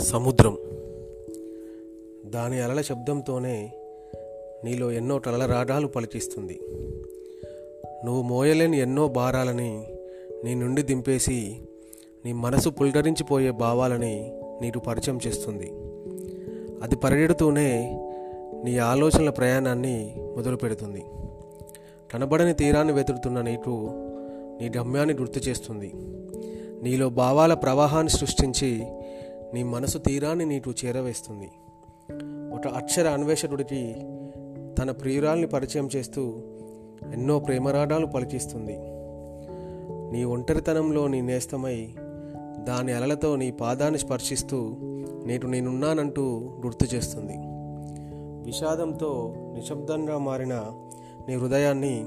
సముద్రం. దాని అలల శబ్దంతోనే నీలో ఎన్నో రాడాలు పలికిస్తుంది. నువ్వు మోయలేని ఎన్నో భారాలని నీ నుండి దింపేసి నీ మనసు పులకరించిపోయే భావాలని నీకు పరిచయం చేస్తుంది. అది పరిగెడుతూనే నీ ఆలోచనల ప్రయాణాన్ని మొదలు పెడుతుంది. కనబడని తీరాన్ని వెతుకుతున్న నీకు నీ గమ్యాన్ని గుర్తు చేస్తుంది. నీలో భావాల ప్రవాహాన్ని సృష్టించి నీ మనసు తీరాన్ని నీకు చేరవేస్తుంది. ఒక అక్షర అన్వేషకుడికి తన ప్రియురాల్ని పరిచయం చేస్తూ ఎన్నో ప్రేమరాడాలు పలికిస్తుంది. నీ ఒంటరితనంలో నీ నేస్తమై దాని అలలతో నీ పాదాన్ని స్పర్శిస్తూ నేటు నేనున్నానంటూ గుర్తు చేస్తుంది. విషాదంతో నిశ్శబ్దంగా మారిన నీ హృదయాన్ని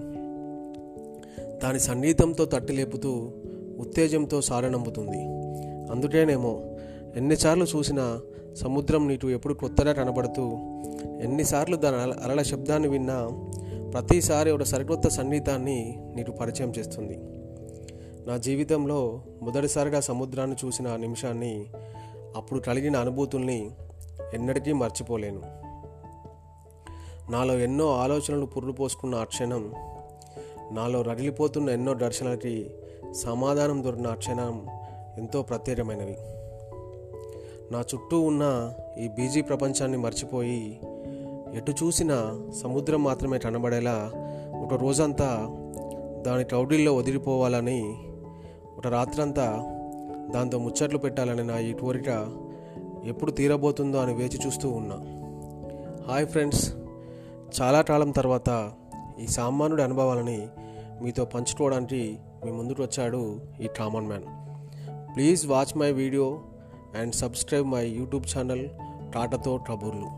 దాని సంగీతంతో తట్టిలేపుతూ ఉత్తేజంతో సారనంబుతుంది అందుకేనేమో ఎన్నిసార్లు చూసినా సముద్రం నీటు ఎప్పుడు కొత్తగా కనబడుతూ ఎన్నిసార్లు దాని అల- అలల శబ్దాన్ని విన్నా ప్రతిసారి ఒక సరికొత్త సంగీతాన్ని నీకు పరిచయం చేస్తుంది. నా జీవితంలో మొదటిసారిగా సముద్రాన్ని చూసిన నిమిషాన్ని అప్పుడు కలిగిన అనుభూతుల్ని ఎన్నటికీ మర్చిపోలేను. నాలో ఎన్నో ఆలోచనలు పుర్రుపోసుకున్న ఆ క్షణం నాలో రగిలిపోతున్న ఎన్నో దర్శనాలకి సమాధానం దొరికిన ఆ క్షణం ఎంతో ప్రత్యేకమైనవి. నా చుట్టూ ఉన్న ఈ బీజీ ప్రపంచాన్ని మర్చిపోయి ఎటు చూసినా సముద్రం మాత్రమే కనబడేలా ఒక రోజంతా దాని కౌడిల్లో వదిలిపోవాలని ఒక రాత్రంతా దాంతో ముచ్చట్లు పెట్టాలని నా ఈ కోరిక ఎప్పుడు తీరబోతుందో అని వేచి చూస్తూ ఉన్నా. హాయ్ ఫ్రెండ్స్ చాలా కాలం తర్వాత ఈ సామాన్యుడి అనుభవాలని మీతో పంచుకోవడానికి మీ ముందుకు వచ్చాడు ఈ common man. Please watch my video and subscribe my YouTube channel టాటాతో ట్రబుర్లు